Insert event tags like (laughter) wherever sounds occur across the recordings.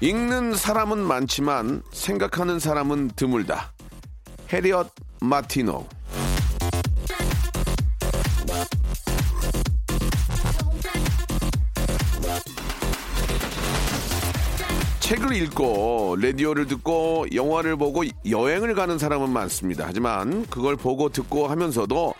읽는 사람은 많지만 생각하는 사람은 드물다. 해리엇 마티노. 책을 읽고 라디오를 듣고 영화를 보고 여행을 가는 사람은 많습니다. 하지만 그걸 보고 듣고 하면서도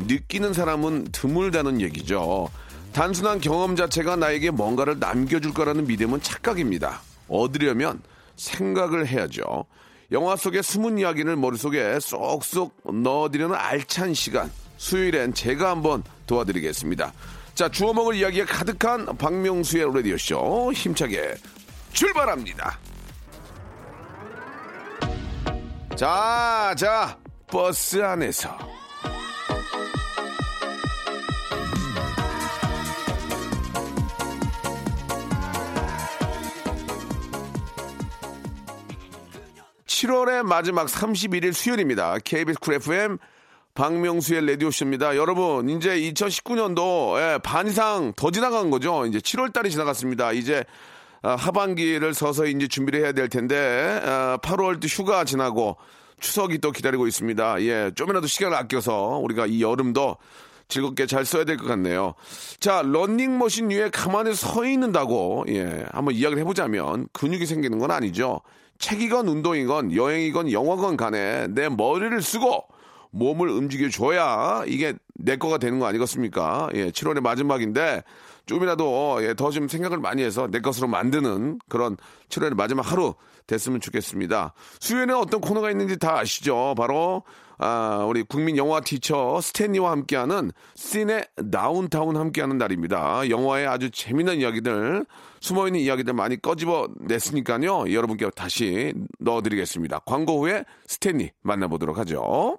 느끼는 사람은 드물다는 얘기죠. 단순한 경험 자체가 나에게 뭔가를 남겨줄 거라는 믿음은 착각입니다. 얻으려면 생각을 해야죠. 영화 속의 숨은 이야기를 머릿속에 쏙쏙 넣어드리는 알찬 시간. 수요일엔 제가 한번 도와드리겠습니다. 자, 주워 먹을 이야기가 가득한 박명수의 라디오쇼 힘차게 출발합니다. 자, 자, 버스 안에서. 7월의 마지막 31일 수요일입니다. KBS 쿨 FM 박명수의 라디오쇼입니다. 여러분, 이제 2019년도 예, 반 이상 더 지나간 거죠. 이제 7월 달이 지나갔습니다. 이제 아, 하반기를 서서히 이제 준비를 해야 될 텐데 8월도 아, 휴가 지나고 추석이 또 기다리고 있습니다. 예, 좀이라도 시간을 아껴서 우리가 이 여름도 즐겁게 잘 써야 될 것 같네요. 자, 런닝머신 위에 가만히 서 있는다고, 예, 한번 이야기를 해보자면 근육이 생기는 건 아니죠. 책이건 운동이건 여행이건 영화건 간에 내 머리를 쓰고 몸을 움직여줘야 이게 내 거가 되는 거 아니겠습니까? 예, 7월의 마지막인데 조금이라도 예, 더 좀 생각을 많이 해서 내 것으로 만드는 그런 7월의 마지막 하루 됐으면 좋겠습니다. 수요일에 어떤 코너가 있는지 다 아시죠? 바로 아, 우리 국민 영화 티처 스탠리와 함께하는 씬의 다운타운 함께하는 날입니다. 영화의 아주 재미난 이야기들, 숨어있는 이야기들 많이 꺼집어 냈으니까요. 여러분께 다시 넣어드리겠습니다. 광고 후에 스탠리 만나보도록 하죠.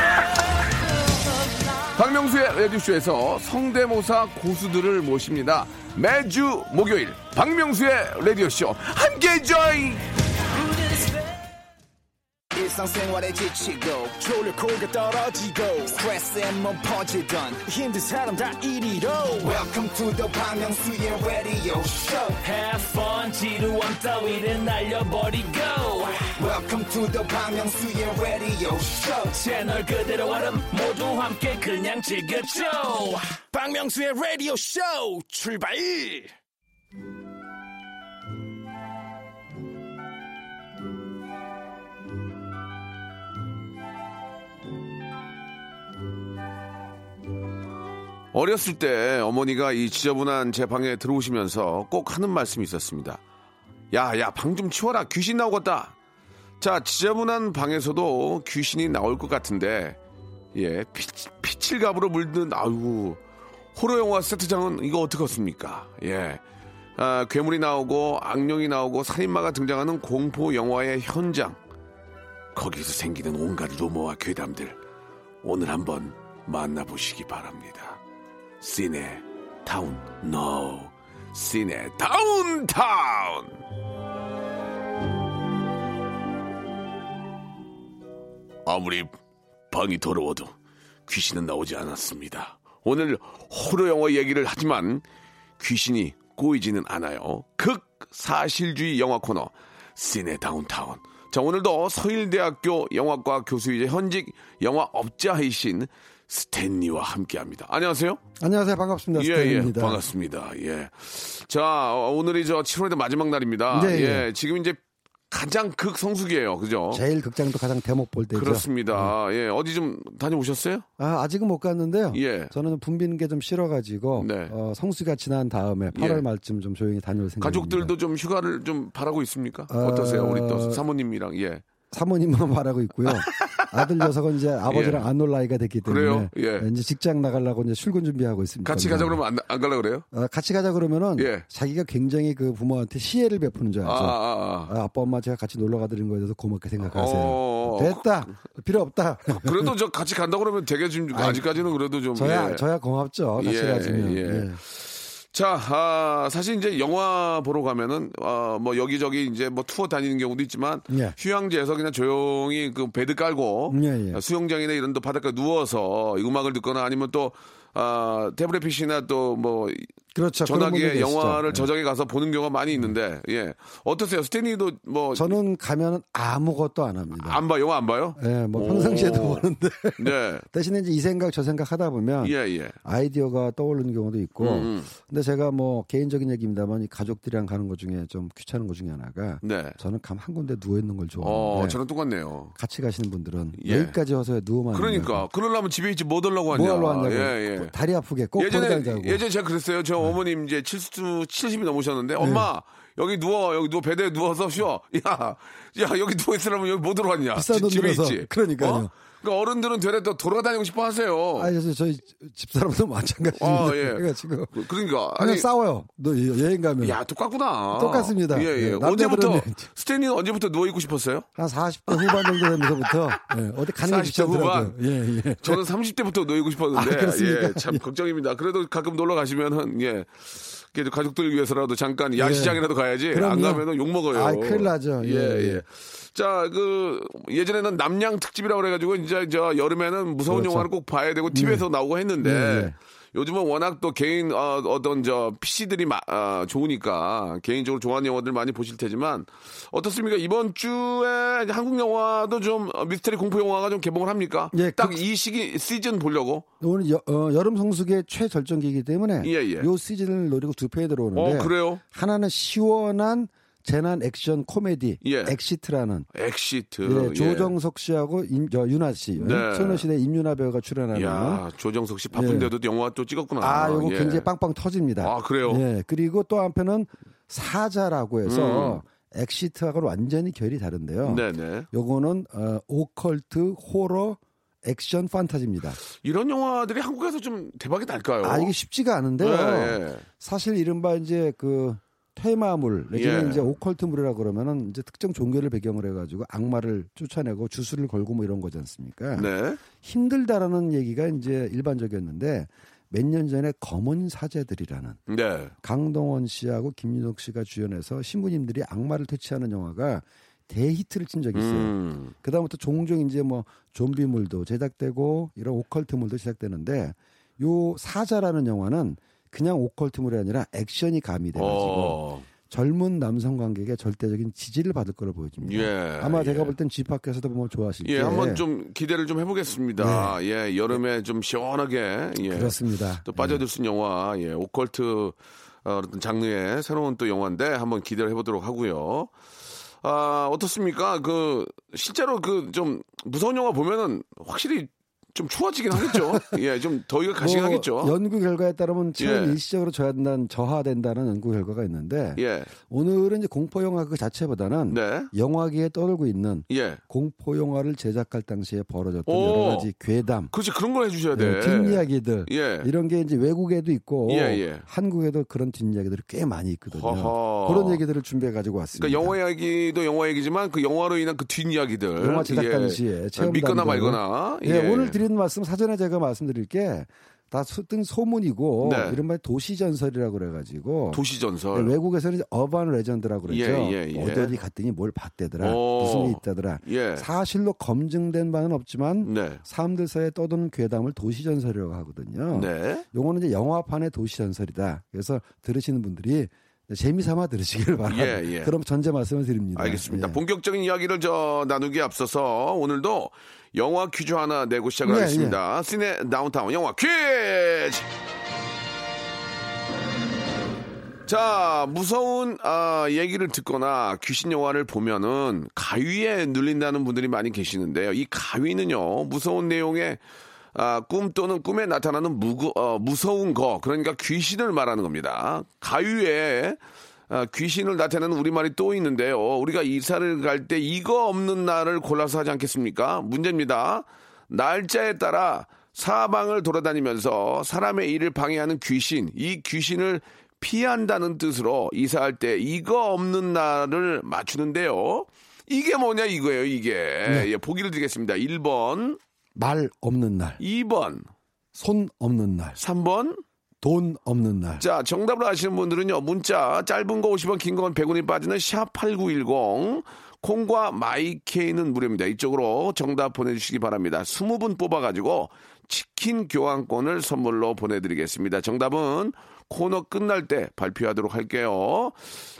박명수의 라디오쇼에서 성대모사 고수들을 모십니다. 매주 목요일 박명수의 라디오쇼 함께 join! 지치고, 떨어지고, 퍼지던, welcome to the Bang Myung-soo's radio show Have fun 지루함 따위를 날려버리고 welcome to the Myung-soo's radio show 채널 그대로 얼음 모두 함께 그냥 즐겨줘 박명수의 라디오 쇼 출발 어렸을 때 어머니가 이 지저분한 제 방에 들어오시면서 꼭 하는 말씀이 있었습니다. 야, 야, 방 좀 치워라. 귀신 나오겠다. 자, 지저분한 방에서도 귀신이 나올 것 같은데, 예, 피, 피칠갑으로 물든, 아유, 호러 영화 세트장은 이거 어떻겠습니까? 예. 아, 괴물이 나오고, 악령이 나오고, 살인마가 등장하는 공포 영화의 현장. 거기서 생기는 온갖 루머와 괴담들. 오늘 한번 만나보시기 바랍니다. 시네 타운 노 시네 다운타운 아무리 방이 더러워도 귀신은 나오지 않았습니다. 오늘 호러 영화 얘기를 하지만 귀신이 꼬이지는 않아요. 극 사실주의 영화 코너 시네 다운타운. 자 오늘도 서일대학교 영화과 교수이자 현직 영화 업자이신 스탠리와 함께합니다. 안녕하세요. 안녕하세요. 반갑습니다. 예, 예, 스탠입니다. 반갑습니다. 예. 자, 어, 오늘이 저 7월의 마지막 날입니다. 네, 예, 예. 지금 이제 가장 극 성수기예요. 그죠? 제일 극장도 가장 대목 볼 때죠. 그렇습니다. 예, 어디 좀 다녀오셨어요? 아, 아직은 못 갔는데요. 예. 저는 붐비는 게 좀 싫어가지고 네. 어, 성수가 지난 다음에 8월 예. 말쯤 좀 조용히 다녀올 생각입니다. 가족들도 좀 휴가를 좀 바라고 있습니까? 어, 어떠세요? 우리 또 사모님이랑, 예. 사모님만 바라고 있고요. (laughs) 아들 녀석은 이제 아버지랑 예. 안놀 나이가 됐기 때문에 그래요? 예. 이제 직장 나가려고 이제 출근 준비하고 있습니다. 같이 가자 그러면 안, 안 가려고 그래요? 어, 같이 가자 그러면은 예. 자기가 굉장히 그 부모한테 시혜를 베푸는 줄 아, 알죠. 아, 아. 아, 아 빠 엄마 제가 같이 놀러 가드린 거에 대해서 고맙게 생각하세요. 어. 됐다 필요 없다. (laughs) 그래도 저 같이 간다 그러면 되게 지금 아직까지는 그래도 좀. 저야 예. 저야 고맙죠. 같이 예, 가시면. 자, 아, 사실 이제 영화 보러 가면은 어, 뭐 여기저기 이제 뭐 투어 다니는 경우도 있지만 예. 휴양지에서 그냥 조용히 그 베드 깔고 예, 예. 수영장이나 이런 데 바닷가에 누워서 음악을 듣거나 아니면 또 아, 태블릿 PC나 또 뭐 그렇죠. 전화기에. 영화를 예. 저장해 가서 보는 경우가 많이 있는데 예 어떠세요 스탠리도 뭐안 저는 가면은 아무것도 안 합니다. 봐 영화 안 봐요? 예, 뭐 오. 평상시에도 보는데 네, (laughs) 대신에 이제 이 생각 저 생각 하다 보면 예 예. 아이디어가 떠오르는 경우도 있고. 음, 음. 근데 제가 뭐 개인적인 얘기입니다만 이 가족들이랑 가는 것 중에 좀 귀찮은 것 중에 하나가 네. 저는 감 한 군데 누워 있는 걸 어, 좋아하는데 저랑 똑같네요. 같이 가시는 분들은 예. 여기까지 와서 누워만 그러니까 그러려면 집에 있지 뭐 하려고 하냐. 뭐 하러 왔냐고 예, 예. 다리 아프게 꼭 예전에 네. 예전에 제가 그랬어요. 저 어머님 이제 70, 70이 넘으셨는데 엄마 여기 누워 여기 누워 베드에 누워서 쉬어. 야, 야 여기 누워 있으라면 여기 못 들어왔냐? 비싼 돈 집에 들어서. 있지. 그러니까요. 어? 그러니까 어른들은 되레 또 돌아다니고 싶어 하세요. 아니 그래서 저희 집사람도 마찬가지입니다. 아, 예. 그- 그러니까 그냥 아니 싸워요. 너 여행 가면 야 똑같구나. 똑같습니다. 예, 예. 예, 언제부터 남자들은 스탠리는 언제부터 누워 있고 싶었어요? 한 40대 후반 정도 되면서부터 예, 어디 가는 게 40대 귀찮더라고요. 예, 예. 저는 30대부터 놓이고 싶었는데 아? 예, 참 걱정입니다. 그래도 가끔 놀러 가시면 은 예. 가족들을 위해서라도 잠깐 야시장이라도 가야지 안 예. 그럼요. 가면은 욕 먹어요. 아이, 큰일 나죠. 예, 예, 예. 자, 그 예전에는 남양 특집이라고 그래 가지고 이제 저 여름에는 무서운 그렇죠. 영화를 꼭 봐야 되고 TV에서 나오고 했는데 네, 네. 요즘은 워낙 또 개인 어, 어떤 저 PC들이 마, 아, 좋으니까 개인적으로 좋아하는 영화들 많이 보실 테지만 어떻습니까? 이번 주에 한국 영화도 좀 어, 미스터리 공포 영화가 좀 개봉을 합니까? 예, 딱 그- 이 시기 시즌 보려고. 오늘 여, 름 성수기의 최절정기이기 때문에 예, 예. 요 시즌을 노리고 두 편이 들어오는데 어, 그래요? 하나는 시원한 재난 액션 코미디 예. 엑시트라는 엑시트. 예, 예. 조정석 씨하고 임, 저, 윤아 씨, 네. 소녀시대 임윤아 배우가 출연하는 야, 조정석 씨 바쁜데도 영화 또 찍었구나. 아, 요거 예. 굉장히 빵빵 터집니다. 아, 그래요? 예. 그리고 또 한편은 사자라고 해서 음. 엑시트하고는 완전히 결이 다른데요. 네네. 요거는 어, 오컬트 호러 액션 판타지입니다. 이런 영화들이 한국에서 좀 대박이 날까요? 아 이게 쉽지가 않은데요. 예, 예. 사실 이른바 이제 그 테마물 내지는 예. 이제 오컬트물이라 그러면은 이제 특정 종교를 배경으로 해가지고 악마를 쫓아내고 주술을 걸고 뭐 이런 거지 않습니까? 네. 힘들다라는 얘기가 이제 일반적이었는데 몇 년 전에 검은 사제들이라는 네. 강동원 씨하고 김윤석 씨가 주연해서 신부님들이 악마를 퇴치하는 영화가 대히트를 친 적이 있어요. 음. 그다음부터 종종 이제 뭐 좀비물도 제작되고 이런 오컬트물도 제작되는데 요 사자라는 영화는 그냥 오컬트물이 아니라 액션이 가미돼가지고 어. 젊은 남성 관객의 절대적인 지지를 받을 거로 보여집니다. 예. 아마 예. 제가 볼 땐 집합에서도 보면 좋아하실 예, 게 한번 좀 기대를 좀 해보겠습니다. 예, 여름에 좀 시원하게 예. 네. 그렇습니다. 또 빠져들 수 있는 영화, 예, 오컬트 어, 어떤 장르의 새로운 또 영화인데 한번 기대를 해보도록 하고요. 아 어떻습니까? 그 실제로 그 좀 무서운 영화 보면은 확실히 좀 추워지긴 하겠죠. (laughs) 예, 좀 더위가 가시긴 뭐 하겠죠. 연구 결과에 따르면 체온 예. 일시적으로 저하된다는, 저하된다는 연구 결과가 있는데 예, 오늘은 이제 공포 영화 그 자체보다는 네, 영화계에 떠돌고 있는 예. 공포 영화를 제작할 당시에 벌어졌던 오. 여러 가지 괴담, 그렇지 그런 걸 해주셔야 돼. 네, 뒷이야기들 예. 이런 게 이제 외국에도 있고 예, 예. 한국에도 그런 뒷이야기들이 꽤 많이 있거든요. 허허. 그런 얘기들을 준비해 가지고 왔습니다. 그러니까 영화 얘기도 영화 얘기지만 그 영화로 인한 그 뒷이야기들 영화 제작 예. 당시에 체험 믿거나. 말거나 예, 오늘 드리는 말씀 사전에 제가 말씀드릴 게 다 뜬 소문이고 네. 이른바 도시 전설이라고 그래가지고 도시 전설. 네, 외국에서는 이제 urban legend라고 그러죠. 예, 예, 예. 어디 어디 갔더니 뭘 봤대더라. 오. 무슨 일이 있다더라. 예. 사실로 검증된 바는 없지만 네. 사람들 사이에 떠도는 괴담을 도시 전설이라고 하거든요. 네. 요거는 이제 영화판의 도시 전설이다. 그래서 들으시는 분들이 재미삼아 들으시길 바랍니다. 예, 예. 그럼 전제 말씀을 드립니다. 알겠습니다. 예. 본격적인 이야기를 저 나누기에 앞서서 오늘도 영화 퀴즈 하나 내고 시작을 예, 하겠습니다. 시네 다운타운 영화 퀴즈! 자, 무서운 아, 얘기를 듣거나 귀신 영화를 보면은 가위에 눌린다는 분들이 많이 계시는데요. 이 가위는요, 무서운 내용의 아, 꿈 또는 꿈에 나타나는 무거, 어, 무서운 거, 그러니까 귀신을 말하는 겁니다. 가위에 아, 귀신을 나타내는 우리말이 또 있는데요. 우리가 이사를 갈 때 이거 없는 날을 골라서 하지 않겠습니까? 문제입니다. 날짜에 따라 사방을 돌아다니면서 사람의 일을 방해하는 귀신, 이 귀신을 피한다는 뜻으로 이사할 때 이거 없는 날을 맞추는데요. 이게 뭐냐 이거예요, 이게. 예, 보기를 드리겠습니다. 1번, 말 없는 날, 2번, 손 없는 날, 3번, 돈 없는 날. 자, 정답을 아시는 분들은요, 문자, 짧은 거 50원, 긴 건 100원이 빠지는 샵8910, 콩과 마이케이는 무료입니다. 이쪽으로 정답 보내주시기 바랍니다. 20분 뽑아가지고 치킨 교환권을 선물로 보내드리겠습니다. 정답은 코너 끝날 때 발표하도록 할게요.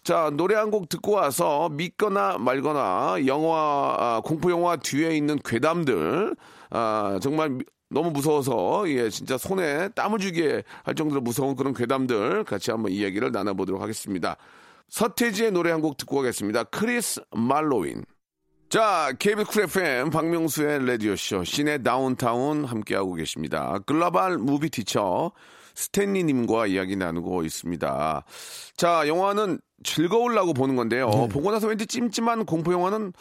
자, 노래 한 곡 듣고 와서 믿거나 말거나 영화, 아, 공포영화 뒤에 있는 괴담들, 아, 정말 미- 너무 무서워서 예 진짜 손에 땀을 쥐게 할 정도로 무서운 그런 괴담들 같이 한번 이야기를 나눠보도록 하겠습니다. 서태지의 노래 한 곡 듣고 가겠습니다. 크리스 말로윈. 자, KBS 쿨 FM 박명수의 라디오쇼 시네 다운타운 함께하고 계십니다. 글로벌 movie teacher 스탠리님과 이야기 나누고 있습니다. 자, 영화는 즐거우려고 보는 건데요. 보고 나서 왠지 찜찜한 공포 영화는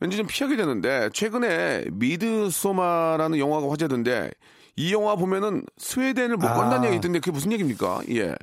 왠지 좀 피하게 되는데 최근에 미드소마라는 영화가 화제던데 이 영화 보면은 스웨덴을 못 아. 간다는 얘기 있던데 그게 무슨 얘기입니까? 예.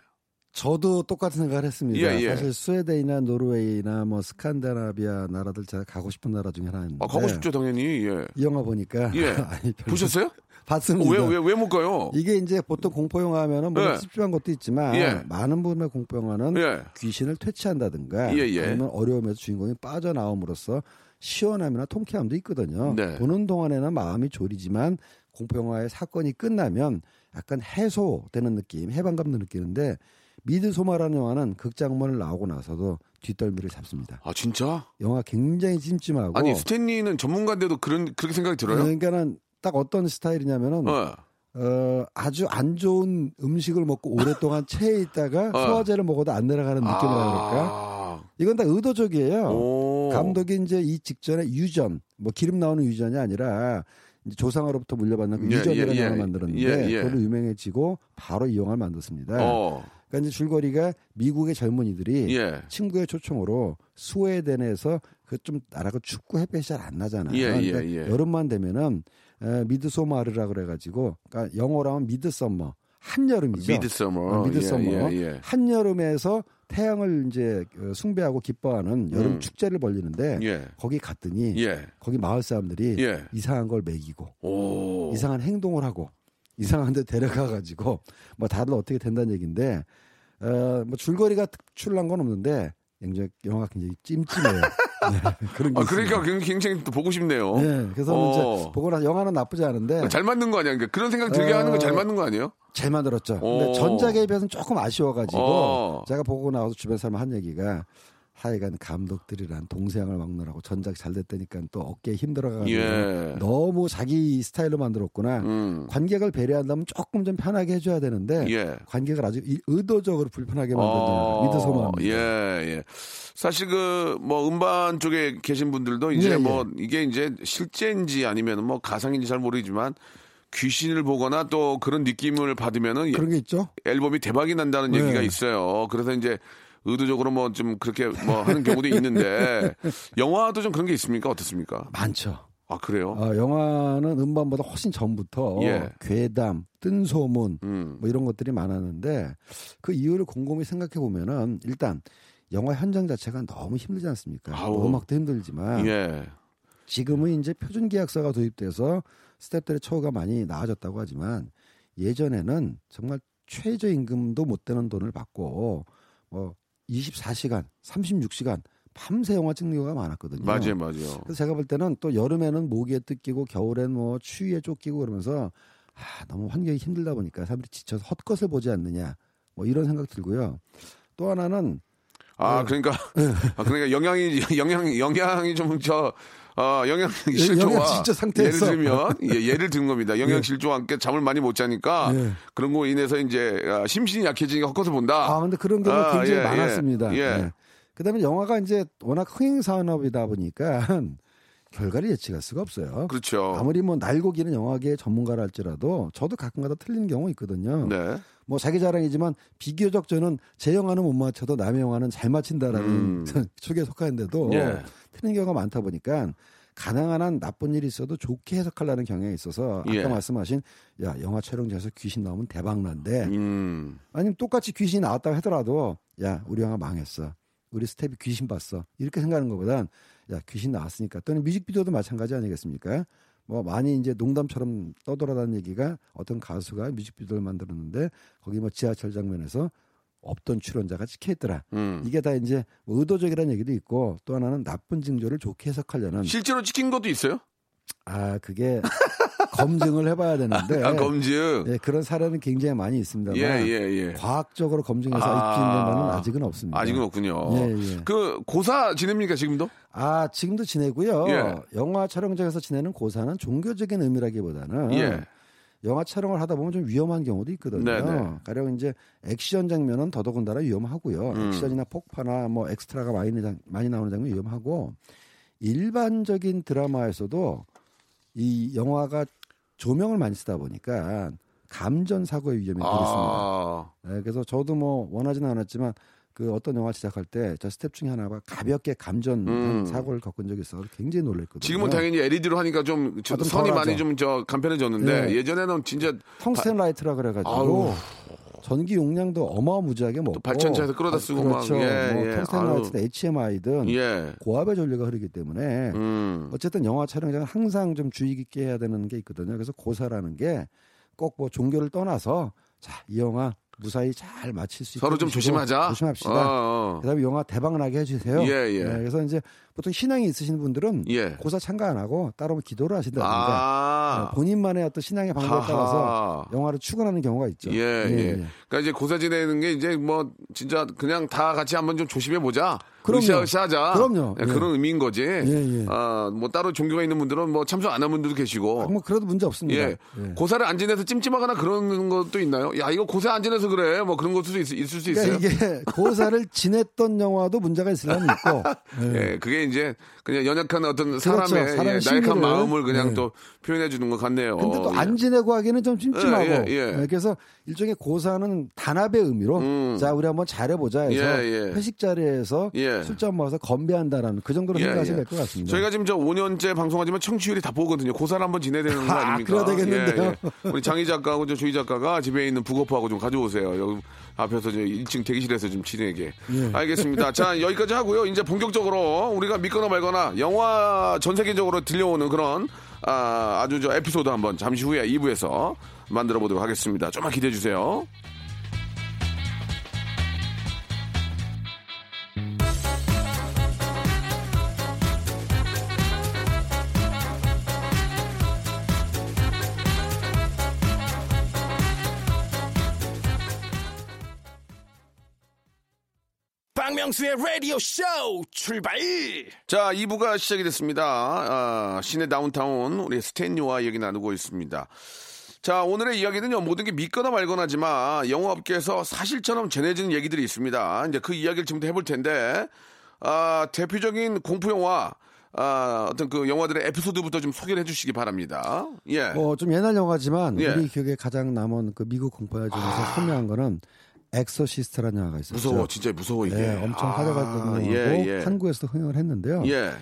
저도 똑같은 생각을 했습니다. 예, 예. 사실 스웨덴이나 노르웨이나 뭐 스칸다나비아 나라들 제가 가고 싶은 나라 중에 하나인데. 아, 가고 싶죠, 당연히. 예. 이 영화 보니까 예. (laughs) 아니, 보셨어요? 봤습니다. 왜, 왜, 왜 못 가요? 이게 이제 보통 공포 영화 하면은 뭐 예. 찝찝한 것도 있지만 예. 많은 부분의 공포 영화는 예. 귀신을 퇴치한다든가 예, 예. 아니면 어려움에서 주인공이 빠져나옴으로써 시원함이나 통쾌함도 있거든요. 네. 보는 동안에는 마음이 졸이지만 공포 영화의 사건이 끝나면 약간 해소되는 느낌, 해방감도 느끼는데 미드 소마라는 영화는 극장문을 나오고 나서도 뒷덜미를 잡습니다. 아, 진짜? 영화 굉장히 찜찜하고 아니, 스탠리는 전문가인데도 그런, 그렇게 생각이 들어요? 그러니까는 딱 어떤 스타일이냐면은 어. 어, 아주 안 좋은 음식을 먹고 오랫동안 (laughs) 체해 있다가 어. 소화제를 먹어도 안 내려가는 느낌이라 그럴까? 아. 이건 다 의도적이에요. 오. 감독이 이제 이 직전에 유전, 뭐 기름 나오는 유전이 아니라 조상으로부터 물려받는 그 예, 유전이라는 예, 예. 영화를 만들었는데 예, 예. 그걸로 유명해지고 바로 이 영화를 만들었습니다. 어. 그러니까 이제 줄거리가 미국의 젊은이들이 예. 친구의 초청으로 스웨덴에서 그 좀 나라가 춥고 햇볕이 잘 안 나잖아요. 예, 예, 그러니까 예. 여름만 되면은 에, midsommar라 그래가지고 그러니까 영어로 하면 midsummer 한여름이죠. midsummer. 어, midsummer 예, 예, 예. 한여름에서 태양을 이제 어, 숭배하고 기뻐하는 여름 음. 축제를 벌리는데 예. 거기 갔더니 예. 거기 마을 사람들이 예. 이상한 걸 먹이고 오. 이상한 행동을 하고 이상한 데 데려가 가지고 뭐 다들 어떻게 된다는 얘기인데 어 뭐 줄거리가 특출난 건 없는데 영화가 굉장히 찜찜해요. (laughs) 네, 그런 게 아, 그러니까. 굉장히, 굉장히 또 보고 싶네요. 네, 그래서 어. 이제 보고 나서 영화는 나쁘지 않은데 잘 만든 거 아니야? 그러니까 그런 생각 들게 어. 하는 거 잘 만든 거 아니에요? 잘 만들었죠. 오. 근데 전작에 비해서는 조금 아쉬워가지고 어. 제가 보고 나와서 주변 사람 한 얘기가 하여간 감독들이란 동서양을 막느라고 전작 잘 됐다니까 또 어깨에 힘들어가지고 예. 너무 자기 스타일로 만들었구나. 음. 관객을 배려한다면 조금 좀 편하게 해줘야 되는데 예. 관객을 아주 이- 의도적으로 불편하게 만드는 어, 미드소마입니다. 예, 예. 사실 그 뭐 음반 쪽에 계신 분들도 이제 예, 예. 뭐 이게 이제 실제인지 아니면 뭐 가상인지 잘 모르지만 귀신을 보거나 또 그런 느낌을 받으면은 그런 게 있죠. 앨범이 대박이 난다는 네. 얘기가 있어요. 그래서 이제 의도적으로 뭐 좀 그렇게 뭐 하는 경우도 있는데 (laughs) 영화도 좀 그런 게 있습니까? 어떻습니까? 많죠. 아 그래요? 어, 영화는 음반보다 훨씬 전부터 예. 괴담, 뜬소문 음. 뭐 이런 것들이 많았는데 그 이유를 곰곰이 생각해 보면은 일단 영화 현장 자체가 너무 힘들지 않습니까? 아우. 뭐 음악도 힘들지만 예. 지금은 이제 표준 계약서가 도입돼서 스태프들의 처우가 많이 나아졌다고 하지만 예전에는 정말 최저임금도 못 되는 돈을 받고 뭐 24시간, 36시간 밤새 영화 찍는 경우가 많았거든요. 맞아요, 맞아요. 그래서 제가 볼 때는 또 여름에는 모기에 뜯기고 겨울엔 뭐 추위에 쫓기고 그러면서 아, 너무 환경이 힘들다 보니까 사람들이 지쳐서 헛것을 보지 않느냐 뭐 이런 생각 들고요. 또 하나는 아, 네. 그러니까, 아, 그러니까 영향이, 영향, 영향이 좀, 저, 어, 영양 실조와. 영양 실조 상태에서. 예를 들면, 예, 예를 든 겁니다. 영양 실조와 함께 잠을 많이 못 자니까 예. 그런 거로 인해서 이제 아, 심신이 약해지니까 헛것을 본다. 아 근데 그런 경우가 아, 굉장히 예, 많았습니다. 예. 예. 예. 그다음에 영화가 이제 워낙 흥행 산업이다 보니까 결과를 예측할 수가 없어요. 그렇죠. 아무리 뭐 날고 기는 영화계 전문가라 할지라도 저도 가끔가다 틀리는 경우 있거든요. 네. 뭐 자기 자랑이지만 비교적 저는 제 영화는 못 맞춰도 남의 영화는 잘 맞힌다라는 음. (laughs) 축에 속하는데도 예. 틀린 경우가 많다 보니까 가능한 한 나쁜 일이 있어도 좋게 해석하려는 경향이 있어서 아까 예. 말씀하신 야 영화 촬영장에서 귀신 나오면 대박 난데 음. 아니면 똑같이 귀신이 나왔다고 하더라도 야 우리 영화 망했어 우리 스텝이 귀신 봤어 이렇게 생각하는 것보단 야 귀신 나왔으니까 또는 뮤직비디오도 마찬가지 아니겠습니까 뭐 많이 이제 농담처럼 떠돌아다니는 얘기가 어떤 가수가 뮤직비디오를 만들었는데 거기 뭐 지하철 장면에서 없던 출연자가 찍혀 있더라 음. 이게 다 이제 뭐 의도적이라는 얘기도 있고 또 하나는 나쁜 징조를 좋게 해석하려는 실제로 찍힌 것도 있어요? 아 그게 (laughs) 검증을 해봐야 되는데 (laughs) 아, 검증. 예, 그런 사례는 굉장히 많이 있습니다만 예, 예, 예. 과학적으로 검증해서 아. 입증된 바는 아직은 없습니다. 아직은 없군요. 예, 예. 그 고사 지냅니까 지금도? 아 지금도 지내고요. 예. 영화 촬영장에서 지내는 고사는 종교적인 의미라기보다는 예. 영화 촬영을 하다 보면 좀 위험한 경우도 있거든요. 네네. 가령 이제 액션 장면은 더더군다나 위험하고요. 음. 액션이나 폭파나 뭐 엑스트라가 많이, 나- 많이 나오는 장면 이 위험하고 일반적인 드라마에서도 이 영화가 조명을 많이 쓰다 보니까 감전 사고의 위험이 늘 있습니다. 아, 네, 그래서 저도 뭐 원하지는 않았지만 그 어떤 영화 시작할 때 저 스텝 중에 하나가 가볍게 감전 음. 사고를 겪은 적이 있어서 굉장히 놀랐거든요. 지금은 당연히 LED로 하니까 좀, 저- 아, 좀 선이. 많이 좀 저 간편해졌는데 예. 예전에는 진짜 텅스텐 라이트라 그래가지고 아우. 전기 용량도 어마무지하게 먹고 발전차에서 끌어다 쓰고 막, 그렇죠. 예, 뭐 예. 텅스텐 아유. 라이트든 HMI든 예. 고압의 전류가 흐르기 때문에 음. 어쨌든 영화 촬영장은 항상 좀 주의 깊게 해야 되는 게 있거든요. 그래서 고사라는 게 꼭 뭐 종교를 떠나서 자 이 영화 무사히 잘 마칠 수 있도록 서로 좀 조심하자. 조심합시다. 어, 어. 그다음에 영화 대박 나게 해주세요. 예, 예. 그래서 이제 보통 신앙이 있으신 분들은 예. 고사 참가 안 하고 따로 기도를 하신다든가 아. 어, 본인만의 어떤 신앙의 방법에 하하. 따라서 영화를 추구하는 경우가 있죠. 예, 예. 그러니까 이제 고사 지내는 게 이제 뭐 진짜 그냥 다 같이 한번 좀 조심해 보자. 그럼요. 으쌰으쌰하자. 그럼요. 예, 예. 그런 의미인 거지. 예. 아, 뭐 따로 종교가 있는 분들은 뭐 참석 안 한 분들도 계시고. 아, 뭐 그래도 문제 없습니다. 예. 예. 고사를 안 지내서 찜찜하거나 그런 것도 있나요? 야, 이거 고사 안 지내서 그래. 뭐 그런 것도 있, 있을 수 있어요. 그러니까 이게 (laughs) 고사를 지냈던 영화도 문제가 수는 있고 예. 예, 그게 이제 그냥 연약한 어떤 사람의 그렇죠. 사람의 예, 나약한 심리를. 마음을 그냥 예. 또 표현해 주는 것 같네요. 근데 또 예. 안 지내고 하기는 좀 찜찜하고 예, 예, 예. 예, 그래서 일종의 고사는 단합의 의미로 음. 자 우리 한번 잘해보자 해서 예, 예. 회식 자리에서 예. 술잔 모아서 건배한다라는 그 정도로 예, 생각하시면 예. 될것 같습니다. 저희가 지금 저 5년째 방송하지만 청취율이 다 보거든요. 고사를 한번 지내야 되는 거 아, 아닙니까? 그래야 되겠는데요. 예, 예. 우리 장희 작가하고 저 조희 작가가 집에 있는 북어포하고 좀 가져오세요. 여기 앞에서 저 1층 대기실에서 좀 진행하게. 예. 알겠습니다. 자, 여기까지 하고요. 이제 본격적으로 우리가 믿거나 말거나 영화 전 세계적으로 들려오는 그런 아, 아주 저 에피소드 한번 잠시 후에 2부에서 만들어 보도록 하겠습니다. 좀만 기대해 주세요. 박명수의 라디오 쇼 출발 자, 2부가 시작이 됐습니다. 아, 시내 다운타운 우리 스탠리와 얘기 나누고 있습니다. 자, 오늘의 이야기는요, 모든 게 믿거나 말거나지만 영화업계에서 사실처럼 전해지는 얘기들이 있습니다. 이제 그 이야기를 지금부터 해볼 텐데, 아, 대표적인 공포영화, 아, 어떤 그 영화들의 에피소드부터 좀 소개를 해주시기 바랍니다. 예. 어, 좀 옛날 영화지만 예. 우리 기억에 가장 남은 그 미국 공포 영화 중에서 선명한 거는 엑소시스트라는 영화가 있었죠. 무서워, 진짜 무서워, 이게. 예, 엄청 아, 화제가 됐던 영화고 예, 예. 한국에서도 흥행을 했는데요. 예,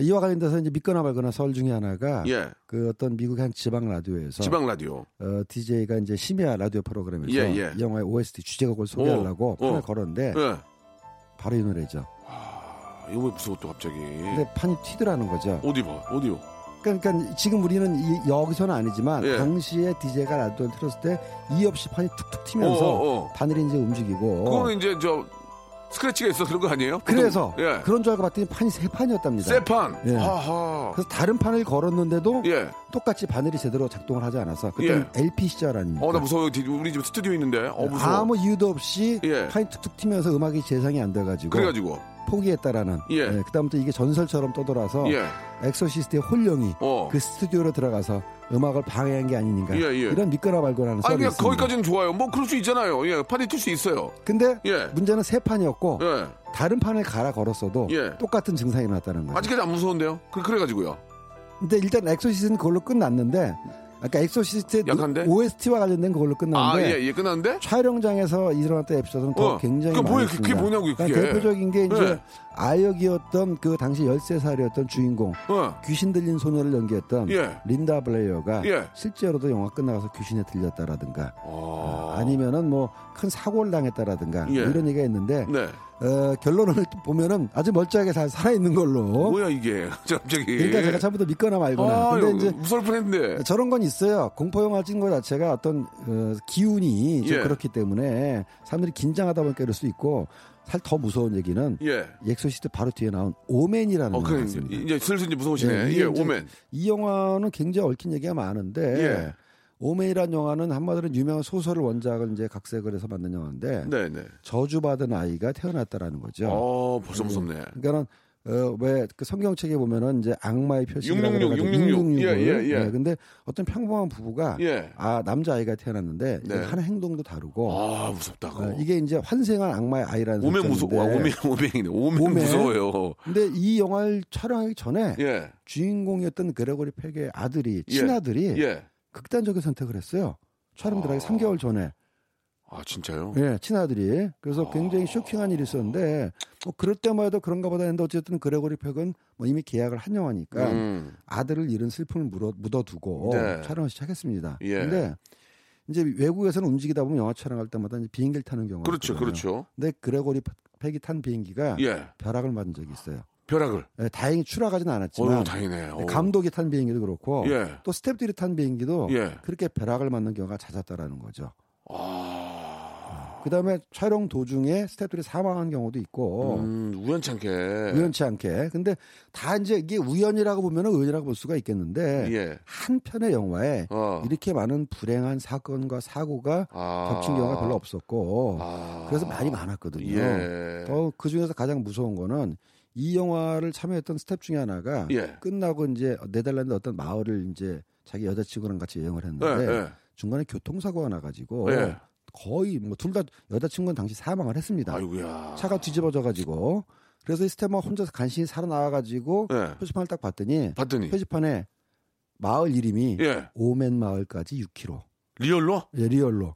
이와 관련돼서 이제 믿거나 말거나 설 중에 하나가 예. 그 어떤 미국의 한 지방 라디오에서 지방 라디오. 어, DJ가 이제 심야 라디오 프로그램에서 예, 예. 이 영화의 OST 주제곡을 소개하려고 어, 판을 어. 걸었는데 예. 바로 이 노래죠. 아, 이거 왜 무서워 또 갑자기. 근데 판이 튀더라는 거죠. 어디 봐, 어디요? 그러니까, 그러니까 지금 우리는 이, 여기서는 아니지만 예. 당시에 DJ가 라디오를 틀었을 때 이 없이 판이 툭툭 튀면서 어, 어, 어. 바늘이 이제 움직이고 그거는 이제 저 스크래치가 있어 그런 거 아니에요? 그래서 보통, 예. 그런 줄 알고 봤더니 판이 세 판이었답니다. 세 판. 예. 하하. 그래서 다른 판을 걸었는데도 예. 똑같이 바늘이 제대로 작동을 하지 않아서 그때 LP 시절 아닙니까? 어나 무서워. 우리 집 스튜디오 있는데. 어 무서워. 아무 이유도 없이 예. 판이 툭툭 튀면서 음악이 재생이 안 돼가지고 그래가지고. 포기했다라는. 예. 그다음부터 이게 전설처럼 떠돌아서 예. 엑소시스트의 혼령이 어. 그 스튜디오로 들어가서 음악을 방해한 게 아니니까 예, 예. 이런 믿거나 말거나는 아니 썰이 있습니다. 거기까지는 좋아요. 뭐 그럴 수 있잖아요. 예. 판이 튈 수 있어요. 근데 예. 문제는 세 판이었고 예. 다른 판을 갈아 걸었어도 예. 똑같은 증상이 나왔다는 거죠. 아직까지 안 무서운데요. 그 그래가지고요. 근데 일단 엑소시스트는 그걸로 끝났는데 아까 엑소시스트의 약한데? OST와 관련된 그걸로 아, 끝났는데 예, 예, 끝났는데? 촬영장에서 일어났던 에피소드는 더 어, 굉장히 그게 뭐예요? 그게 뭐냐고요, 그게. 그러니까 대표적인 게 이제 네. 아역이었던 그 당시 13살이었던 주인공 어. 귀신 들린 소녀를 연기했던 예. 린다 블레이어가 예. 실제로도 영화 끝나가서 귀신에 들렸다라든가 어. 아 니면은 뭐 큰 사고를 당했다라든가 뭐 예. 이런 얘기가 있는데 네. 어, 결론을 (laughs) 보면은 아주 멀쩡하게 잘 살아있는 걸로 뭐야, 이게. (laughs) 갑자기. 그러니까 제가 처음부터 믿거나 말거나 아, 근데 이제 무서울 뻔했는데. 저런 건 있어요. 공포 영화 찍는 것 자체가 어떤 어, 기운이 좀 예. 그렇기 때문에 사람들이 긴장하다 보니까 이럴 수 있고 사실 더 무서운 얘기는 예. 엑소시스트 바로 뒤에 나온 오멘이라는 어, 그래. 이제 슬슬 이제 무서우시네. 예, 예, 오멘. 이 영화는 굉장히 얽힌 얘기가 많은데 예. 오맨이라는 영화는 한마디로 유명한 소설을 원작을 이제 각색을 해서 만든 영화인데 네, 네. 저주받은 아이가 태어났다라는 거죠. 어, 벌써 무섭네. 그러니까는 어, 왜그 성경책에 보면은 이제 악마의 표시라고 666, 해가지고 666. 예, 예, 예. 근데 어떤 평범한 부부가 예. 아 남자 아이가 태어났는데 네. 하는 행동도 다르고 아, 무섭다. 어, 이게 이제 환생한 악마의 아이라는 오맨 무서워. 오맨이네. 오맨, 오맨? 무서워요. 근데 이 영화를 촬영하기 전에 예. 주인공이었던 그레고리 팩의 아들이 예. 친아들이 예. 극단적인 선택을 했어요. 촬영 들어가기 아. 3개월 전에 아, 진짜요? 예, 친아들이 그래서 아. 굉장히 쇼킹한 일이 있었는데 뭐 그럴 때만 해도 그런가 보다 했는데 어쨌든 그레고리 팩은 뭐 이미 계약을 한 영화니까 음. 아들을 잃은 슬픔을 묻어, 묻어두고 네. 촬영을 시작했습니다. 예. 근데 이제 외국에서는 움직이다 보면 영화 촬영할 때마다 이제 비행기를 타는 경우가 그렇죠, 있거든요. 그렇죠. 근데 그레고리 팩이 탄 비행기가 예. 벼락을 맞은 적이 있어요. 벼락을. 예, 다행히 추락하지는 않았지만 어우, 다행이네. 어우. 감독이 탄 비행기도 그렇고 예. 또 스탭들이 탄 비행기도 예. 그렇게 벼락을 맞는 경우가 잦았다라는 거죠. 아. 그다음에 촬영 도중에 스태프들이 사망한 경우도 있고 음, 우연찮게. 우연치 않게. 근데 다 이제 이게 우연이라고 보면은 우연이라고 볼 수가 있겠는데 예. 한 편의 영화에 어. 이렇게 많은 불행한 사건과 사고가 아. 겹친 경우가 별로 없었고 아. 그래서 말이 많았거든요. 예. 더그 중에서 가장 무서운 거는 이 영화를 참여했던 스텝 중에 하나가 예. 끝나고 이제 네덜란드 어떤 마을을 이제 자기 여자친구랑 같이 여행을 했는데 예, 예. 중간에 교통사고가 나가지고 예. 거의 뭐 둘 다 여자친구는 당시 사망을 했습니다. 아이고야. 차가 뒤집어져 가지고 그래서 이 스텝만 혼자서 간신히 살아나와 가지고 예. 표지판을 딱 봤더니 봤더니. 표지판에 마을 이름이 예. 오멘 마을까지 6km. 리얼로? 예, 리얼로.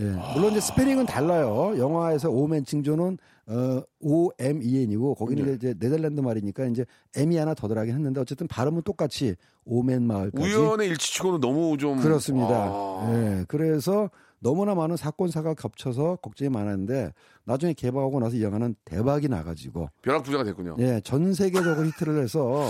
예. 물론 이제 스페링은 달라요. 영화에서 오멘 징조는 어, O M E N이고 거기는 네. 이제 네덜란드 말이니까 이제 M이 하나 더 들어가긴 했는데 어쨌든 발음은 똑같이 오멘 마을까지 우연의 일치치고는 너무 좀. 그렇습니다. 아. 예. 그래서 너무나 많은 사건사가 겹쳐서 걱정이 많았는데 나중에 개봉하고 나서 이 영화는 대박이 나가지고 벼락부자가 됐군요. 예, 전 세계적으로 히트를 해서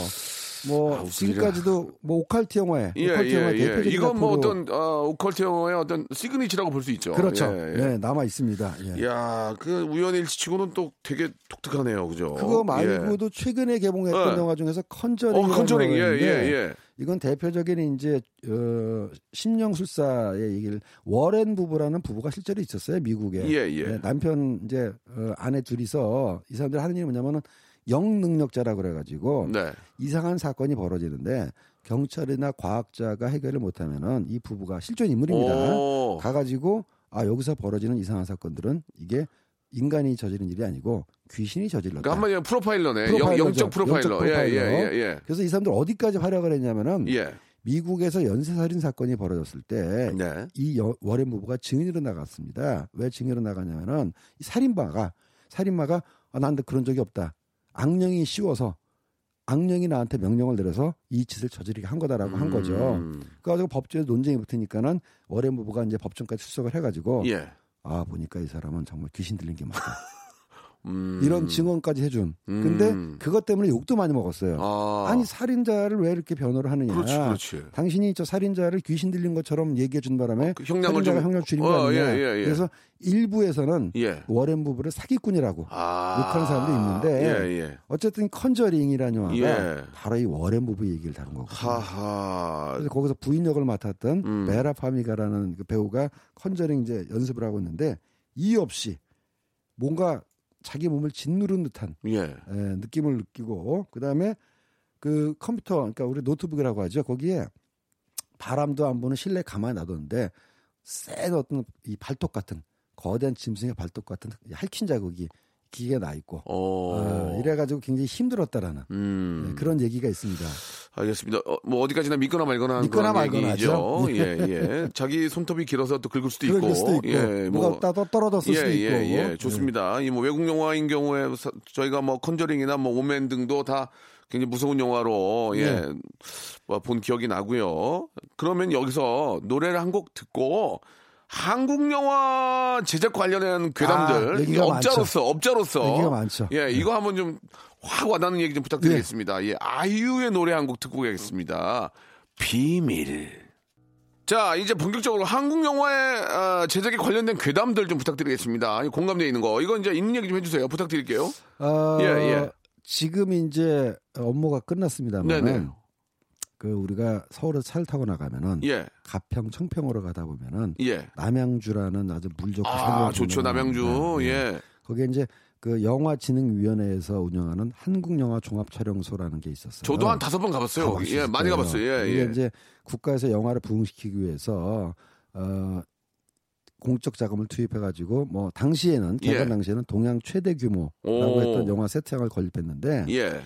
뭐 아, 지금까지도 뭐 오컬트 영화에 예, 오컬트 예, 영화의 예. 이건 뭐 어떤, 어, 오컬트 영화의 어떤 시그니처라고 볼 수 있죠. 그렇죠. 예, 예. 네, 남아 있습니다. 예. 야, 그 우연의 일치치고는 또 되게 독특하네요. 그죠? 그거 말고도 최근에 개봉했던 예. 영화 중에서 예. 컨저링 어, 컨저링. 예, 예, 예. 이건 대표적인 이제 어, 심령술사의 얘기를 워렌 부부라는 부부가 실제로 있었어요 미국에 예, 예. 네, 남편 이제 어, 아내 둘이서 이 사람들 하는 일이 뭐냐면은 영능력자라 그래가지고 네. 이상한 사건이 벌어지는데 경찰이나 과학자가 해결을 못하면은 이 부부가 실존 인물입니다. 오. 가가지고 아 여기서 벌어지는 이상한 사건들은 이게 인간이 저지른 일이 아니고 귀신이 저질렀다. 그러니까 한마디로 프로파일러네. 영, 프로파일러죠. 영 적 프로파일러. 영적 예, 프로파일러. 예, 예, 그래서 이 사람들 어디까지 활약을 했냐면은 예. 예. 미국에서 연쇄살인 사건이 벌어졌을 때 네. 이 워렌 부부가 증인으로 나갔습니다. 왜 증인으로 나가냐면은 이 살인마가 살인마가 아, 나한테 그런 적이 없다. 악령이 씌워서 악령이 나한테 명령을 내려서 이 짓을 저지르게 한 거다라고 한 거죠. 음. 그래가지고 법정에 논쟁이 붙으니까는 워렌 부부가 이제 법정까지 출석을 해가지고 예. 아 보니까 이 사람은 정말 귀신 들린 게 맞다. (laughs) 이런 증언까지 해준. 근데 음. 그것 때문에 욕도 많이 먹었어요. 아. 아니 살인자를 왜 이렇게 변호를 하느냐. 그렇지, 그렇지. 당신이 저 살인자를 귀신 들린 것처럼 얘기해 준 바람에 그 형량을 살인자가 좀- 형량 줄인 거 어, 아니냐. 예, 예, 예. 그래서 일부에서는 예. 워렌 부부를 사기꾼이라고 아. 욕하는 사람도 있는데 예, 예. 어쨌든 컨저링이라는 영화가 예. 바로 이 워렌 부부 얘기를 다룬. 하하. 그래서 거기서 부인 역을 맡았던 음. 베라 파미가라는 그 배우가 컨저링 이제 연습을 하고 있는데 이유 없이 뭔가 자기 몸을 짓누른 듯한 예. 에, 느낌을 느끼고 그다음에 그 컴퓨터 그러니까 우리 노트북이라고 하죠 거기에 바람도 안 부는 실내 가만히 놔뒀는데 센 어떤 이 발톱 같은 거대한 짐승의 발톱 같은 핥힌 자국이 기계에 나 있고 어. 어, 이래가지고 굉장히 힘들었다라는 음. 네, 그런 얘기가 있습니다. 알겠습니다. 어, 뭐 어디까지나 믿거나 말거나 믿거나 그런 말거나 얘기죠. 하죠. 예, 예. 자기 손톱이 길어서 또 긁을 수도 있고. 그럴 수도 있고 예, 뭐가 따 떨어졌을 예, 수도 있고 예, 예. 좋습니다. 이뭐 외국 영화인 경우에 사- 저희가 뭐 컨저링이나 뭐 오맨 등도 다 굉장히 무서운 영화로 예. 네. 뭐본 기억이 나고요. 그러면 여기서 노래를 한 곡 듣고 한국 영화 제작 관련한 괴담들 아, 얘기가 업자로서 업자로서 얘기가 많죠. 네. 예, 이거 한번 좀 확 와닿는 얘기 좀 부탁드리겠습니다. 예, 아이유의 노래 한 곡 듣고 가겠습니다. 비밀. 자, 이제 본격적으로 한국 영화의 아, 제작에 관련된 괴담들 좀 부탁드리겠습니다. 이 공감되어 있는 거. 이거 이제 있는 얘기 좀 해주세요. 부탁드릴게요. 어, 예, 예. 지금 이제 업무가 끝났습니다만 네네. 그 우리가 서울에서 차를 타고 나가면은 예, 가평 청평으로 가다 보면은 예. 남양주라는 아주 물 좋고 아, 좋죠. 남양주. 나라입니다. 예. 거기에 이제 그 영화진흥위원회에서 운영하는 한국영화 종합촬영소라는 게 있었어요. 저도 한 다섯 번 가봤어요. 예, 많이. 가봤어요. 예, 이게 예. 이제 국가에서 영화를 부흥시키기 위해서 어 공적 자금을 투입해가지고 뭐 당시에는 개관 예. 당시에는 동양 최대 규모라고 오. 했던 영화 세트장을 건립했는데 예,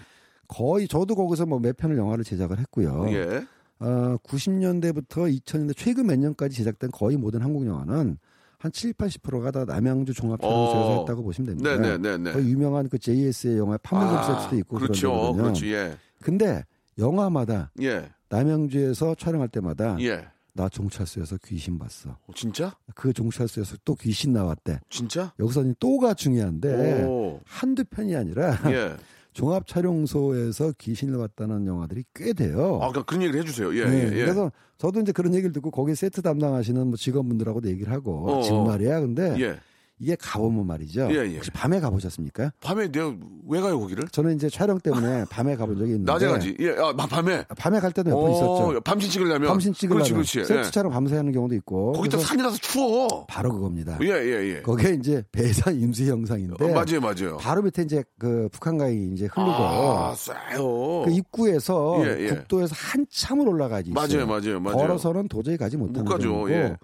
거의 저도 거기서 뭐 몇 편을 영화를 제작을 했고요. 예. 어, 90년대부터 2000년대 최근 몇 년까지 제작된 거의 모든 한국 영화는 한 7, 80%가 다 남양주 종합촬영소에서 어. 했다고 보시면 됩니다. 네네네네. 거의 유명한 그 JS의 영화 판매점 아, 세트도 있고 그렇죠. 그런 데거든요. 그렇죠. 예. 근데 영화마다 예. 남양주에서 촬영할 때마다 예. 나 종찰소에서 귀신 봤어. 어, 진짜? 그 종찰소에서 또 귀신 나왔대. 진짜? 여기서는 또가 중요한데 오. 한두 편이 아니라 예. (laughs) 종합 촬영소에서 귀신을 봤다는 영화들이 꽤 돼요. 아, 그러니까 그런 얘기를 해주세요. 예, 네, 예, 예. 그래서 저도 이제 그런 얘기를 듣고 거기 세트 담당하시는 뭐 직원분들하고도 얘기를 하고 어, 정말이야. 근데 예. 이게 가보면 말이죠. 예, 예. 혹시 밤에 가보셨습니까? 밤에 내가 왜 가요 거기를? 저는 이제 촬영 때문에 (laughs) 밤에 가본 적이 있는데 낮에 가지. 예, 아, 밤- 밤에. 밤에 갈 때도 몇 번 있었죠. 밤신 찍으려면. 밤신 찍으려면 그렇지, 그렇지. 세트 예. 촬영 밤새 하는 경우도 있고. 거기 또 산이라서 추워. 바로 그겁니다. 예, 예, 예. 거기에 이제 배산 임수 형상인데 어, 맞아요, 맞아요. 바로 밑에 이제 그 북한강이 이제 흐르고 아, 쎄요. 그 입구에서 예, 예. 국도에서 한참을 올라가지 있어요. 맞아요, 맞아요, 맞아요. 걸어서는 도저히 가지 못하는 못 가죠, 예.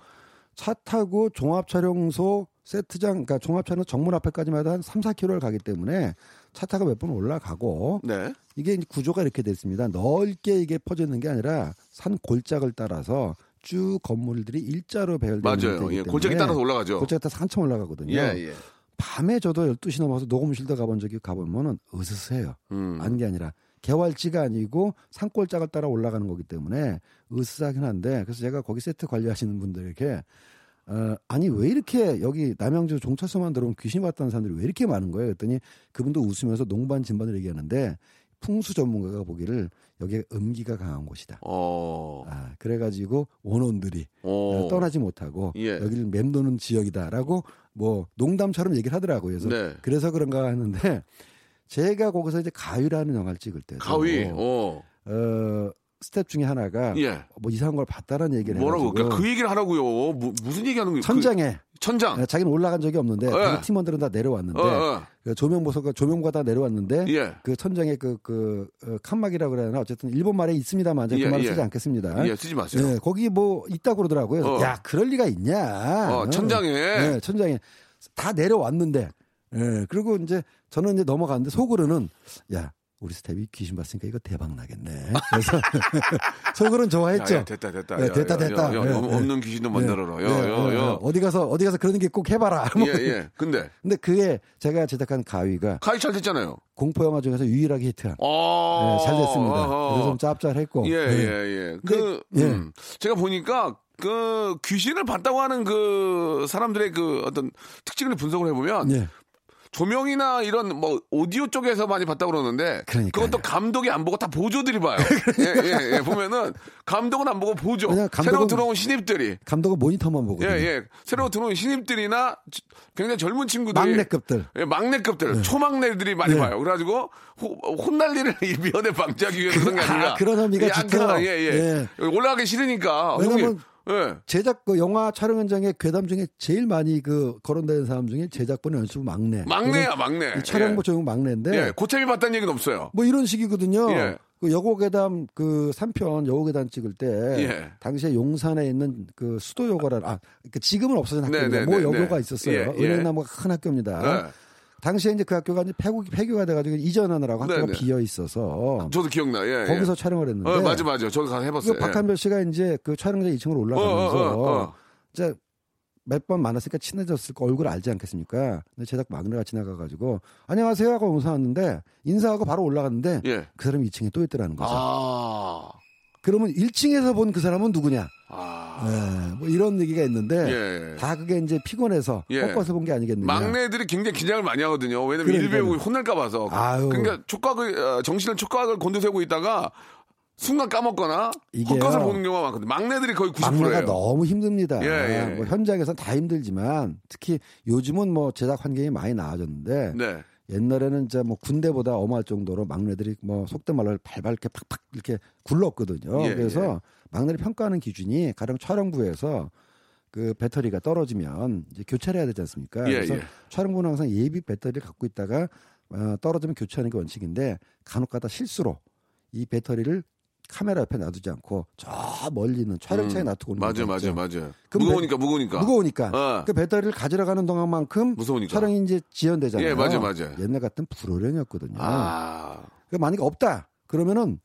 차 타고 종합촬영소 세트장 그러니까 종합촬영 정문 앞에까지만 해도 한 3, 4km를 가기 때문에 차 타고 몇 번 올라가고 네. 이게 구조가 이렇게 됐습니다. 넓게 이게 퍼져 있는 게 아니라 산 골짜기를 따라서 쭉 건물들이 일자로 배열되는 맞아요. 예, 때문에 골짜기 따라서 올라가죠. 골짜기 따라서 한참 올라가거든요. 예, 예. 밤에 저도 12시 넘어서 녹음실도 가본 적이 가보면은 으스스해요. 음. 아닌 게 아니라 개활지가 아니고 산골짜기를 따라 올라가는 거기 때문에 으스스하긴 한데 그래서 제가 거기 세트 관리하시는 분들에게 어, 아니 왜 이렇게 여기 남양주 종찰소만 들어오면 귀신 봤다는 사람들이 왜 이렇게 많은 거예요? 그랬더니 그분도 웃으면서 농반 진반으로 얘기하는데 풍수 전문가가 보기를 여기에 음기가 강한 곳이다. 어. 아, 그래가지고 원혼들이 어. 떠나지 못하고 예. 여기를 맴도는 지역이다라고 뭐 농담처럼 얘기를 하더라고요. 그래서 네. 그래서 그런가 했는데 제가 거기서 이제 가위라는 영화를 찍을 때 가위. 어. 어, 스텝 중에 하나가 예. 뭐 이상한 걸 봤다라는 얘기를 뭐라고? 그러니까 그 얘기를 하라고요. 무, 무슨 얘기 하는 거예요? 천장에 그 천장. 예, 자기는 올라간 적이 없는데 예. 다른 팀원들은 다 내려왔는데 어, 어. 그 조명 부서가 조명과 다 내려왔는데 예. 그 천장에 그, 그, 어, 칸막이라고 그래야 하나 어쨌든 일본 말에 있습니다만 제가 예, 그 말을 예. 쓰지 않겠습니다. 예, 쓰지 마세요. 네, 거기 뭐 있다고 그러더라고요. 어. 야, 그럴 리가 있냐. 어, 천장에. 네, 천장에. 다 내려왔는데. 예, 그리고 이제 저는 이제 넘어갔는데 속으로는 야, 우리 스텝이 귀신 봤으니까 이거 대박 나겠네. 그래서 (laughs) 속으로는 좋아했죠. 야, 야, 됐다, 됐다. 네, 야, 됐다, 야, 됐다. 예, 없- 예. 없는 귀신도 만들어라. 예, 야, 예, 야, 예. 야. 어디 가서 어디 가서 그런 게 꼭 해봐라. (laughs) 뭐. 예, 예. 근데 근데 그게 제가 제작한 가위가 가위 잘 됐잖아요. 공포 영화 중에서 유일하게 히트한. 어. 네, 잘 됐습니다. 그래서 좀 짭짤했고. 예, 네. 예, 예. 그, 근데, 예. 음, 제가 보니까 그 귀신을 봤다고 하는 그 사람들의 그 어떤 특징을 분석을 해보면 예. 조명이나 이런 뭐 오디오 쪽에서 많이 봤다고 그러는데 그러니까요. 그것도 감독이 안 보고 다 보조들이 봐요. (laughs) 예, 예, 예. 보면은 감독은 안 보고 보조. 새로 들어온 신입들이 감독은 모니터만 예, 보거든요. 예. 새로 들어온 신입들이나 지- 굉장히 젊은 친구들이 막내급들. 예, 막내급들, 초막내들이 많이 네. 봐요. 그래가지고 호- 혼날 일을 (laughs) 이 미연에 방지하기 위해서 그런 게 아, 아니라 그런 의미가 약간, 짙어요. 예, 예, 올라가기 싫으니까 왜냐면 형님, 예. 제작 그 영화 촬영 현장에 괴담 중에 제일 많이 그 거론되는 사람 중에 제작부는 연출부 막내. 막내야, 막내. 이 촬영부 조용 막내인데 예, 고채비 봤다는 얘기는 없어요. 뭐 이런 식이거든요. 예. 그 여고괴담 그 3편 여고괴담 찍을 때 예. 당시에 용산에 있는 그 수도 여고라는 아그 지금은 없어진 네, 학교입니다. 네, 뭐 네, 여고가 네. 있었어요. 예, 예. 은행나무가 큰 학교입니다. 네. 당시에 이제 그 학교가 이제 폐교, 폐교가 돼가지고 이전하느라고 학교가 네, 네. 비어 있어서 저도 기억나. 예, 거기서 예. 촬영을 했는데 어, 맞아, 맞아. 저도 가서 해봤어요. 그 박한별 씨가 이제 그 촬영장 2층으로 어, 올라가면서 어, 어, 어. 이제 몇 번 만났으니까 친해졌을 거 얼굴 알지 않겠습니까? 근데 제작 막내가 지나가가지고 안녕하세요 하고 인사하는데 인사하고 바로 올라갔는데 예. 그 사람이 2층에 또 있더라는 거죠. 아, 그러면 1층에서 본 그 사람은 누구냐? 아. 네, 뭐 이런 얘기가 있는데 예. 다 그게 이제 피곤해서 예. 꺾어서 본 게 아니겠느냐? 막내들이 굉장히 긴장을 많이 하거든요. 왜냐면 그러니까요. 일배우 혼날까 봐서. 아유. 그러니까 촉각을 어, 정신을 촉각을 곤두세우고 있다가 순간 까먹거나. 헛것을 보는 경우가 많거든요. 막내들이 거의 90%예요. 막내가 너무 힘듭니다. 예, 예. 뭐 현장에서는 다 힘들지만 특히 요즘은 뭐 제작 환경이 많이 나아졌는데 네. 옛날에는 진짜 뭐 군대보다 엄할 정도로 막내들이 뭐 속된 말로 발발 이렇게 팍팍 이렇게 굴렀거든요. 예, 그래서 예. 막내를 평가하는 기준이 가령 촬영부에서 그 배터리가 떨어지면 이제 교체를 해야 되지 않습니까? 예, 그래서 예. 촬영부는 항상 예비 배터리를 갖고 있다가 어, 떨어지면 교체하는 게 원칙인데 간혹가다 실수로 이 배터리를 카메라 옆에 놔두지 않고 저 멀리 있는 촬영차에 음, 놔두고 맞아, 맞아. 맞아. 그럼 무거우니까, 무거우니까. 무거우니까 어. 그 배터리를 가지러 가는 동안만큼 무서우니까. 촬영이 이제 지연되잖아요. 예, 맞아, 맞아. 옛날 같은 불호령이었거든요. 아, 그 만약에 없다 그러면은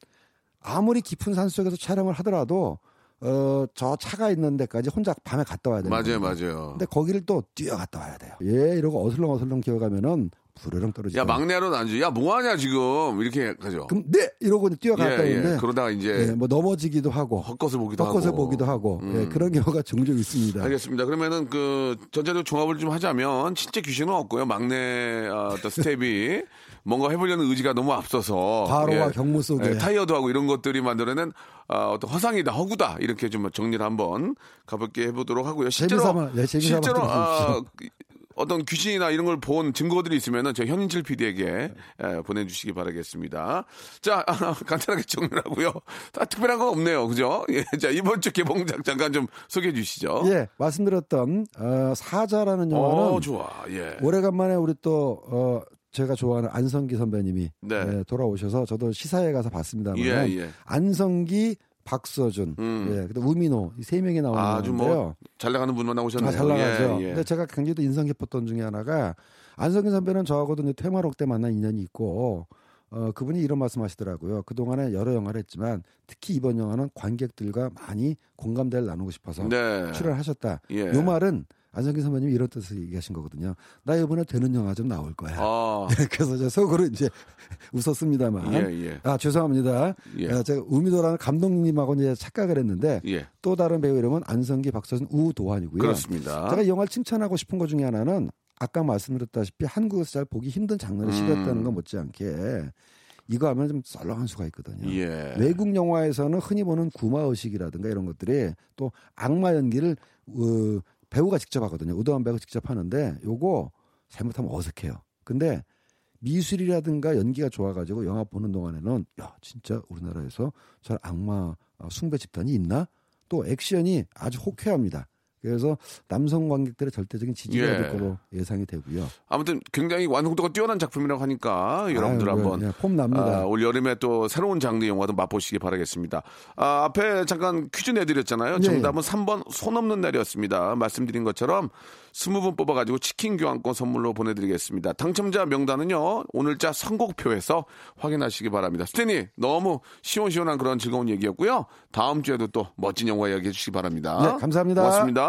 아무리 깊은 산 속에서 촬영을 하더라도 어 저 차가 있는 데까지 혼자 밤에 갔다 와야 돼요. 맞아요, 맞아요. 근데 거기를 또 뛰어갔다 와야 돼요. 예, 이러고 어슬렁 어슬렁 기어가면은 불호령 떨어지죠. 야, 막내로는 안 줘. 야, 뭐하냐, 지금. 이렇게 하죠. 그럼 네 이러고 뛰어갔다 예, 예. 그러다가 이제 예, 뭐 넘어지기도 하고 헛것을 보기도 헛것을 하고. 보기도 하고 음. 예, 그런 경우가 종종 있습니다. 알겠습니다. 그러면은 그 전체적으로 종합을 좀 하자면 진짜 귀신은 없고요. 막내 아, 어떤 스텝이 (laughs) 뭔가 해보려는 의지가 너무 앞서서 과로와 예. 경무 속에 예, 타이어도 하고 이런 것들이 만들어낸 아, 어떤 화상이다, 허구다 이렇게 좀 정리를 한번 가볍게 해보도록 하고요. 실제로 재미삼아, 예, 재미삼아 실제로 아, 들 어떤 귀신이나 이런 걸 본 증거들이 있으면은 저 현인철 PD에게 보내주시기 바라겠습니다. 자 아, (laughs) 간단하게 정리하고요. 다 특별한 건 없네요, 그죠? (laughs) 예, 자 이번 주 개봉작 잠깐 좀 소개해 주시죠. 예, 말씀드렸던 어, 사자라는 영화는 어, 좋아. 예. 오래간만에 우리 또 어, 제가 좋아하는 안성기 선배님이 네. 예, 돌아오셔서 저도 시사회 가서 봤습니다만 예, 예. 안성기, 박서준, 음. 예, 그다음 우민호 이 세 명이 나오는 아주 건데요. 뭐잘 나가는 분만 나오셨네요. 아, 잘 나가죠. 예, 예. 근데 제가 굉장히 또 인상 깊었던 중에 하나가 안성기 선배는 저하고도 이제 테마록 때 만난 인연이 있고 어, 그분이 이런 말씀하시더라고요. 그 동안에 여러 영화를 했지만 특히 이번 영화는 관객들과 많이 공감대를 나누고 싶어서 네. 출연하셨다. 예. 요 말은 안성기 선배님이 이런 뜻을 얘기하신 거거든요. 나 이번에 되는 영화 좀 나올 거야. 아, (laughs) 그래서 저 속으로 이제 (laughs) 웃었습니다만. 예, 예. 아 죄송합니다. 예. 아, 제가 우미도라는 감독님하고 이제 착각을 했는데 예. 또 다른 배우 이름은 안성기, 박서준, 우도환이고요. 그렇습니다. 제가 이 영화를 칭찬하고 싶은 것 중에 하나는 아까 말씀드렸다시피 한국에서 잘 보기 힘든 장르를 음. 실렸다는 것 못지않게 이거 하면 좀 썰렁한 수가 있거든요. 예. 외국 영화에서는 흔히 보는 구마 의식이라든가 이런 것들이 또 악마 연기를 어, 배우가 직접 하거든요. 우도환 배우가 직접 하는데 요거 잘못하면 어색해요. 근데 미술이라든가 연기가 좋아가지고 영화 보는 동안에는 야 진짜 우리나라에서 저 악마 어, 숭배 집단이 있나? 또 액션이 아주 호쾌합니다. 그래서 남성 관객들의 절대적인 지지가 예. 될 거로 예상이 되고요. 아무튼 굉장히 완성도가 뛰어난 작품이라고 하니까 여러분들 아유, 한번 예, 폼 납니다. 아, 올 여름에 또 새로운 장르 영화도 맛보시기 바라겠습니다. 아, 앞에 잠깐 퀴즈 내드렸잖아요. 네. 정답은 3번 손 없는 날이었습니다. 말씀드린 것처럼 20분 뽑아가지고 치킨 교환권 선물로 보내드리겠습니다. 당첨자 명단은요 오늘자 선곡표에서 확인하시기 바랍니다. 스탠이 너무 시원시원한 그런 즐거운 얘기였고요. 다음 주에도 또 멋진 영화 이야기 해 주시기 바랍니다. 네, 감사합니다. 고맙습니다.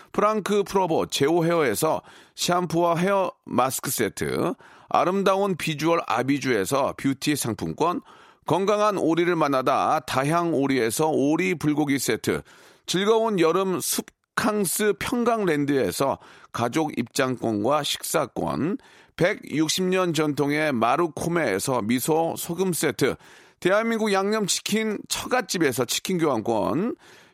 프랑크 프로보 제오 헤어에서 샴푸와 헤어 마스크 세트, 아름다운 비주얼 아비주에서 뷰티 상품권, 건강한 오리를 만나다 다향 오리에서 오리 불고기 세트, 즐거운 여름 숲캉스 평강랜드에서 가족 입장권과 식사권, 160년 전통의 마루코메에서 미소 소금 세트, 대한민국 양념치킨 처갓집에서 치킨 교환권,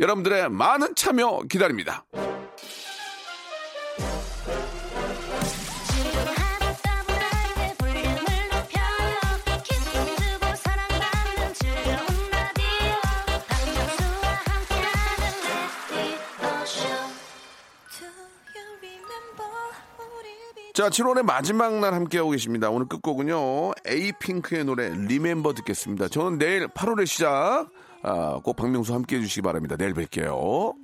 여러분들의 많은 참여 기다립니다. 자, 7월의 마지막 날 함께하고 계십니다. 오늘 끝곡은요, 에이핑크의 노래, 리멤버 듣겠습니다. 저는 내일 8월의 시작, 아, 꼭 박명수 함께 해주시기 바랍니다. 내일 뵐게요.